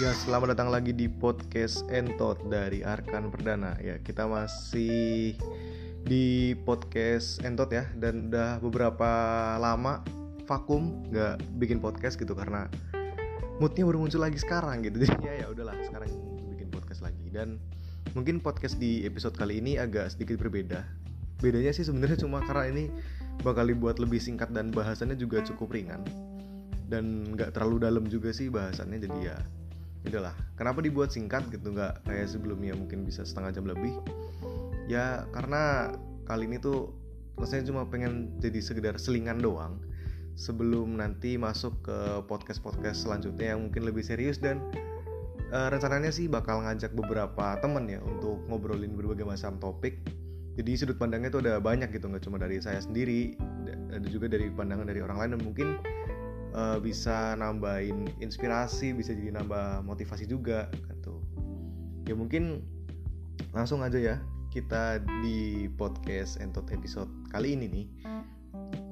Ya, selamat datang lagi di podcast Entot dari Arkan Perdana. Ya, kita masih di podcast Entot ya dan udah beberapa lama vakum nggak bikin podcast gitu karena moodnya baru muncul lagi sekarang gitu. Jadi ya ya udahlah sekarang bikin podcast lagi dan mungkin podcast di episode kali ini agak sedikit berbeda. Bedanya sih sebenarnya cuma karena ini bakal dibuat lebih singkat dan bahasannya juga cukup ringan dan nggak terlalu dalam juga sih bahasannya jadi ya udahlah kenapa dibuat singkat gitu nggak kayak sebelumnya mungkin bisa setengah jam lebih? Ya karena kali ini tuh rasanya cuma pengen jadi sekedar selingan doang sebelum nanti masuk ke podcast podcast selanjutnya yang mungkin lebih serius dan uh, rencananya sih bakal ngajak beberapa temen ya untuk ngobrolin berbagai macam topik. Jadi sudut pandangnya tuh ada banyak gitu nggak cuma dari saya sendiri ada juga dari pandangan dari orang lain dan mungkin uh, bisa nambahin inspirasi bisa jadi nambah motivasi juga gitu ya mungkin langsung aja ya kita di podcast entot episode kali ini nih.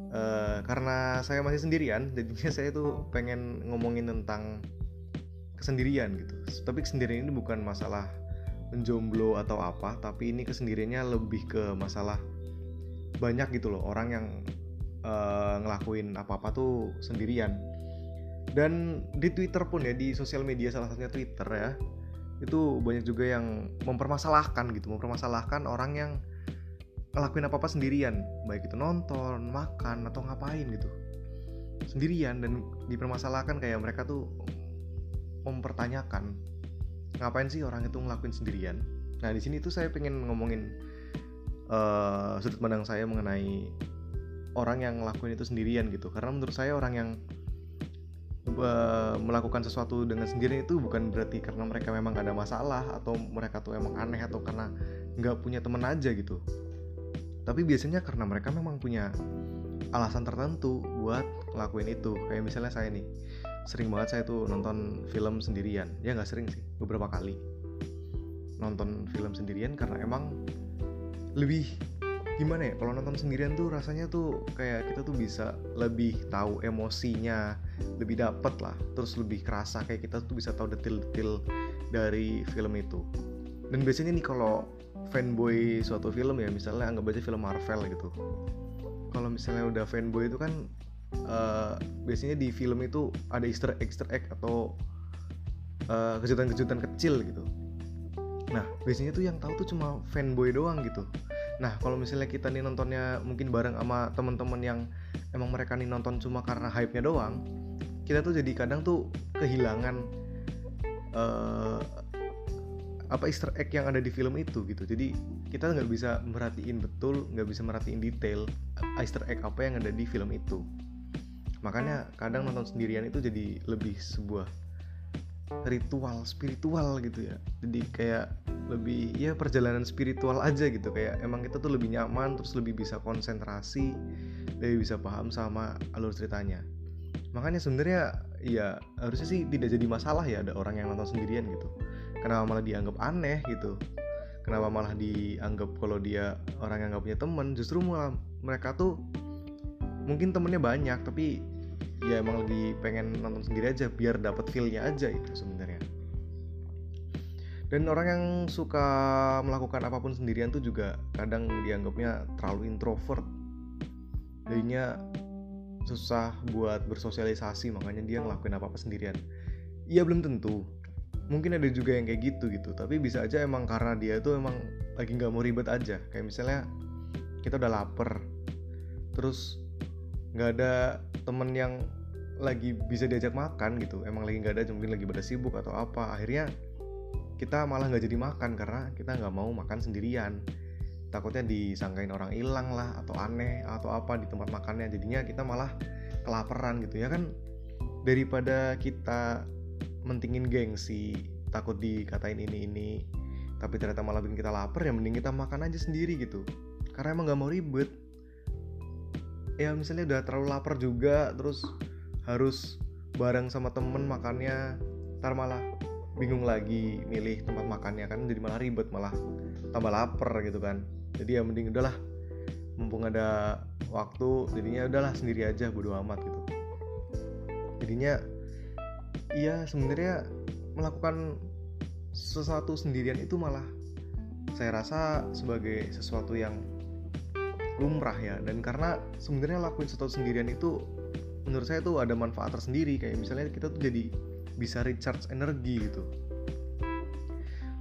Uh, karena saya masih sendirian jadinya saya tuh pengen ngomongin tentang kesendirian gitu. Tapi kesendirian ini bukan masalah menjomblo atau apa tapi ini kesendiriannya lebih ke masalah banyak gitu loh. Orang yang uh, ngelakuin apa-apa tuh sendirian. Dan di Twitter pun ya di sosial media salah satunya Twitter ya itu banyak juga yang mempermasalahkan gitu mempermasalahkan orang yang ngelakuin apa-apa sendirian. Baik itu nonton makan atau ngapain gitu. Sendirian dan dipermasalahkan kayak mereka tuh mempertanyakan ngapain sih orang itu ngelakuin sendirian? Nah di sini tuh saya pengen ngomongin uh, sudut pandang saya mengenai orang yang ngelakuin itu sendirian gitu. Karena menurut saya orang yang melakukan sesuatu dengan sendiri itu bukan berarti karena mereka memang gak ada masalah atau mereka tuh emang aneh atau karena nggak punya temen aja gitu. Tapi biasanya karena mereka memang punya alasan tertentu buat ngelakuin itu. Kayak misalnya saya nih sering banget saya tuh nonton film sendirian. Ya nggak sering sih beberapa kali. Nonton film sendirian karena emang lebih gimana ya kalau nonton sendirian tuh rasanya tuh kayak kita tuh bisa lebih tahu emosinya lebih dapet lah. Terus lebih kerasa kayak kita tuh bisa tahu detil-detil dari film itu. Dan biasanya nih kalau fanboy suatu film ya misalnya anggap aja film Marvel gitu. Kalau misalnya udah fanboy itu kan uh, biasanya di film itu ada easter egg, easter egg atau kejutan kejutan-kejutan kecil gitu. Nah biasanya tuh yang tahu tuh cuma fanboy doang gitu Nah kalau misalnya kita nih nontonnya mungkin bareng sama teman-teman yang emang mereka nih nonton cuma karena hype-nya doang, kita tuh jadi kadang tuh kehilangan uh, apa Easter egg yang ada di film itu gitu. Jadi kita nggak bisa merhatiin betul, nggak bisa merhatiin detail Easter egg apa yang ada di film itu. Makanya kadang nonton sendirian itu jadi lebih sebuah ritual spiritual gitu ya. Jadi kayak lebih ya perjalanan spiritual aja gitu. Kayak emang kita tuh lebih nyaman terus lebih bisa konsentrasi lebih bisa paham sama alur ceritanya. Makanya sebenarnya ya harusnya sih tidak jadi masalah ya ada orang yang nonton sendirian gitu. Kenapa malah dianggap aneh gitu? Kenapa malah dianggap kalau dia orang yang nggak punya temen justru malah mereka tuh mungkin temennya banyak tapi ya emang lagi pengen nonton sendiri aja biar dapat feelnya aja itu sebenarnya dan orang yang suka melakukan apa pun sendirian tuh juga kadang dianggapnya terlalu introvert. Jadinya susah buat bersosialisasi makanya dia ngelakuin apa-apa sendirian. Iya belum tentu. Mungkin ada juga yang kayak gitu gitu. Tapi bisa aja emang karena dia itu emang lagi nggak mau ribet aja. Kayak misalnya kita udah lapar terus nggak ada temen yang lagi bisa diajak makan gitu. Emang lagi nggak ada mungkin lagi pada sibuk atau apa. Akhirnya kita malah nggak jadi makan karena kita nggak mau makan sendirian. Takutnya disangkain orang hilang lah atau aneh atau apa di tempat makannya. Jadinya kita malah kelaparan gitu ya kan. Daripada kita mentingin gengsi takut dikatain ini ini tapi ternyata malah bikin kita lapar ya mending kita makan aja sendiri gitu. Karena emang nggak mau ribet. Ya misalnya udah terlalu lapar juga terus harus bareng sama temen makannya ntar malah bingung lagi milih tempat makannya kan jadi malah ribet malah tambah lapar gitu kan. Jadi ya mending udahlah mumpung ada waktu jadinya udahlah sendiri aja bodo amat gitu. Jadinya iya sebenarnya melakukan sesuatu sendirian itu malah saya rasa sebagai sesuatu yang lumrah ya. Dan karena sebenarnya lakuin sesuatu sendirian itu menurut saya tuh ada manfaat tersendiri. Kayak misalnya kita tuh jadi bisa recharge energi gitu.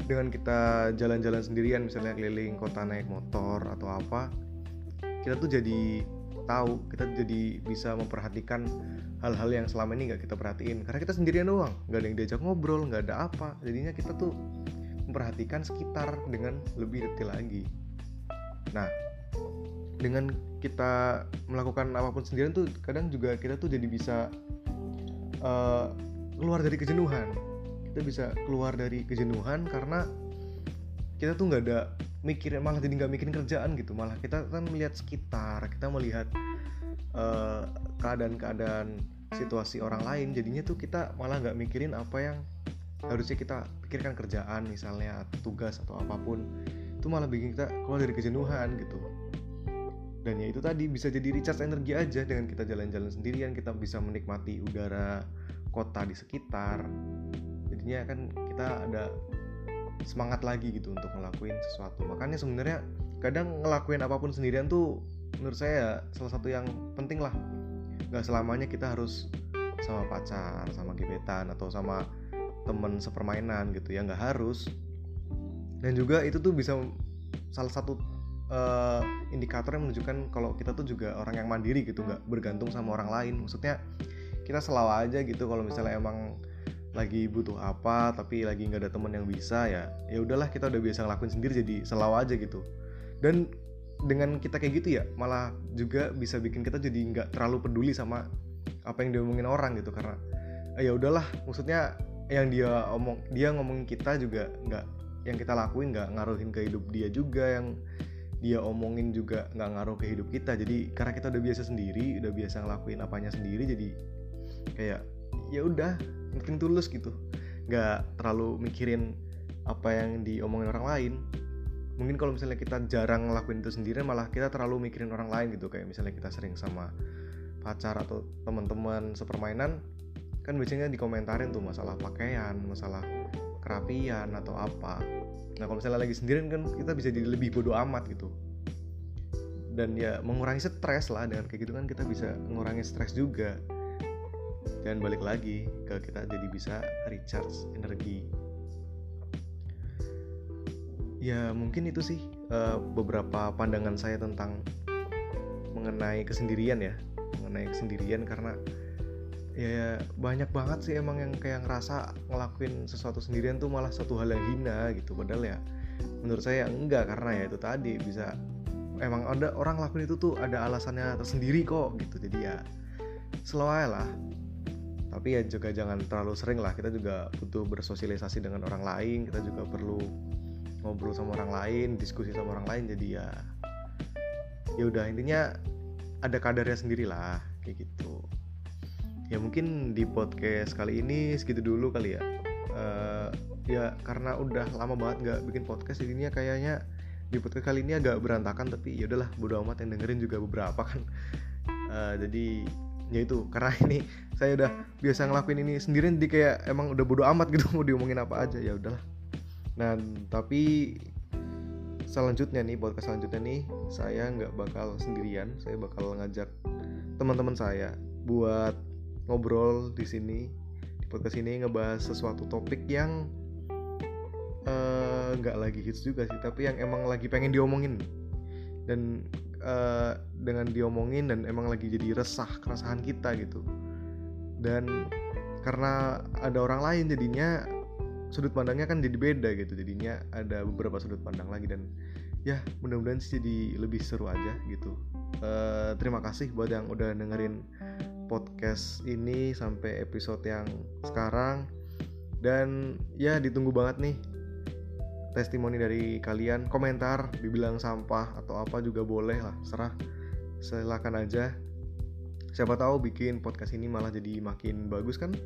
Dengan kita jalan-jalan sendirian misalnya keliling kota naik motor atau apa kita tuh jadi tahu kita jadi bisa memperhatikan hal-hal yang selama ini nggak kita perhatiin. Karena kita sendirian doang nggak ada yang diajak ngobrol nggak ada apa. Jadinya kita tuh memperhatikan sekitar dengan lebih detail lagi. Nah dengan kita melakukan apa pun sendirian tuh kadang juga kita tuh jadi bisa uh, keluar dari kejenuhan. Kita bisa keluar dari kejenuhan karena kita tuh nggak ada mikirin malah jadi nggak mikirin kerjaan gitu. Malah kita kan melihat sekitar kita melihat eh, keadaan-keadaan situasi orang lain. Jadinya tuh kita malah nggak mikirin apa yang harusnya kita pikirkan kerjaan misalnya tugas atau apa pun. Itu malah bikin kita keluar dari kejenuhan gitu. Dan ya itu tadi bisa jadi recharge energi aja dengan kita jalan-jalan sendirian kita bisa menikmati udara kota di sekitar. Jadinya kan kita ada semangat lagi gitu untuk ngelakuin sesuatu. Makanya sebenarnya kadang ngelakuin apa pun sendirian tuh menurut saya salah satu yang penting lah. Nggak selamanya kita harus sama pacar sama gebetan atau sama temen sepermainan gitu ya. Nggak harus. Dan juga itu tuh bisa salah satu uh, indikator yang menunjukkan kalau kita tuh juga orang yang mandiri gitu. Nggak bergantung sama orang lain. Maksudnya kita selalu aja gitu kalau misalnya emang lagi butuh apa tapi lagi nggak ada temen yang bisa ya ya udahlah kita udah biasa ngelakuin sendiri jadi selalu aja gitu. Dan dengan kita kayak gitu ya malah juga bisa bikin kita jadi nggak terlalu peduli sama apa yang diomongin orang gitu karena eh, ya udahlah maksudnya yang dia omong dia ngomongin kita juga nggak yang kita lakuin nggak ngaruhin ke hidup dia juga yang dia omongin juga nggak ngaruh ke hidup kita. Jadi karena kita udah biasa sendiri udah biasa ngelakuin apanya sendiri jadi kayak ya udah mungkin tulus gitu. Nggak terlalu mikirin apa yang diomongin orang lain. Mungkin kalau misalnya kita jarang ngelakuin itu sendiri malah kita terlalu mikirin orang lain gitu. Kayak misalnya kita sering sama pacar atau teman-teman sepermainan kan biasanya dikomentarin tuh masalah pakaian masalah kerapian atau apa. Nah kalau misalnya lagi sendirian kan kita bisa jadi lebih bodoh amat gitu. Dan ya mengurangi stres lah dengan kayak gitu kan kita bisa mengurangi stres juga dan balik lagi ke kita jadi bisa recharge energi. Ya mungkin itu sih uh, beberapa pandangan saya tentang mengenai kesendirian ya. Mengenai kesendirian karena ya banyak banget sih emang yang kayak ngerasa ngelakuin sesuatu sendirian tuh malah satu hal yang hina gitu. Padahal ya menurut saya enggak karena ya itu tadi bisa emang ada orang lakuin itu tuh ada alasannya tersendiri kok gitu. Jadi ya aja lah tapi ya juga jangan terlalu sering lah. Kita juga butuh bersosialisasi dengan orang lain. Kita juga perlu ngobrol sama orang lain diskusi sama orang lain. Jadi ya ya udah intinya ada kadarnya sendiri lah kayak gitu. Ya mungkin di podcast kali ini segitu dulu kali ya. Uh, ya karena udah lama banget nggak bikin podcast jadinya kayaknya di podcast kali ini agak berantakan. Tapi ya udahlah bodo amat yang dengerin juga beberapa kan. Uh, jadi ya itu karena ini saya udah biasa ngelakuin ini sendirian jadi kayak emang udah bodo amat gitu mau diomongin apa aja ya udahlah. Nah tapi selanjutnya nih podcast selanjutnya nih saya nggak bakal sendirian saya bakal ngajak teman-teman saya buat ngobrol di sini di podcast ini ngebahas sesuatu topik yang eh, nggak uh, lagi hits juga sih tapi yang emang lagi pengen diomongin. Dan uh, dengan diomongin dan emang lagi jadi resah keresahan kita gitu. Dan karena ada orang lain jadinya sudut pandangnya kan jadi beda gitu. Jadinya ada beberapa sudut pandang lagi dan ya mudah-mudahan sih jadi lebih seru aja gitu. Uh, terima kasih buat yang udah dengerin podcast ini sampai episode yang sekarang. Dan ya ditunggu banget nih testimoni dari kalian komentar dibilang sampah atau apa juga boleh lah serah. Silakan aja. Siapa tahu bikin podcast ini malah jadi makin bagus kan?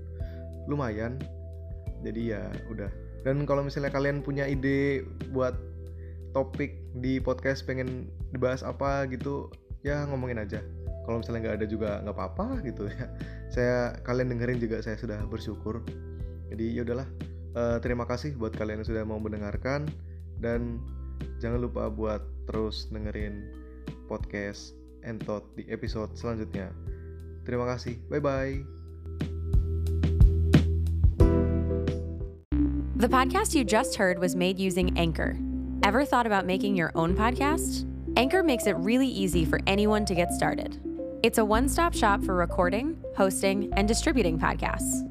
Lumayan. Jadi ya udah. Dan kalau misalnya kalian punya ide buat topik di podcast pengen dibahas apa gitu ya ngomongin aja. Kalau misalnya nggak ada juga nggak apa-apa gitu ya. Saya kalian dengerin juga saya sudah bersyukur. Jadi ya udahlah uh, terima kasih buat kalian yang sudah mau mendengarkan dan jangan lupa buat terus dengerin podcast Entot di episode selanjutnya. Terima kasih. Bye bye. The podcast you just heard was made using Anchor. Ever thought about making your own podcast? Anchor makes it really easy for anyone to get started. It's a one stop shop for recording, hosting, and distributing podcasts.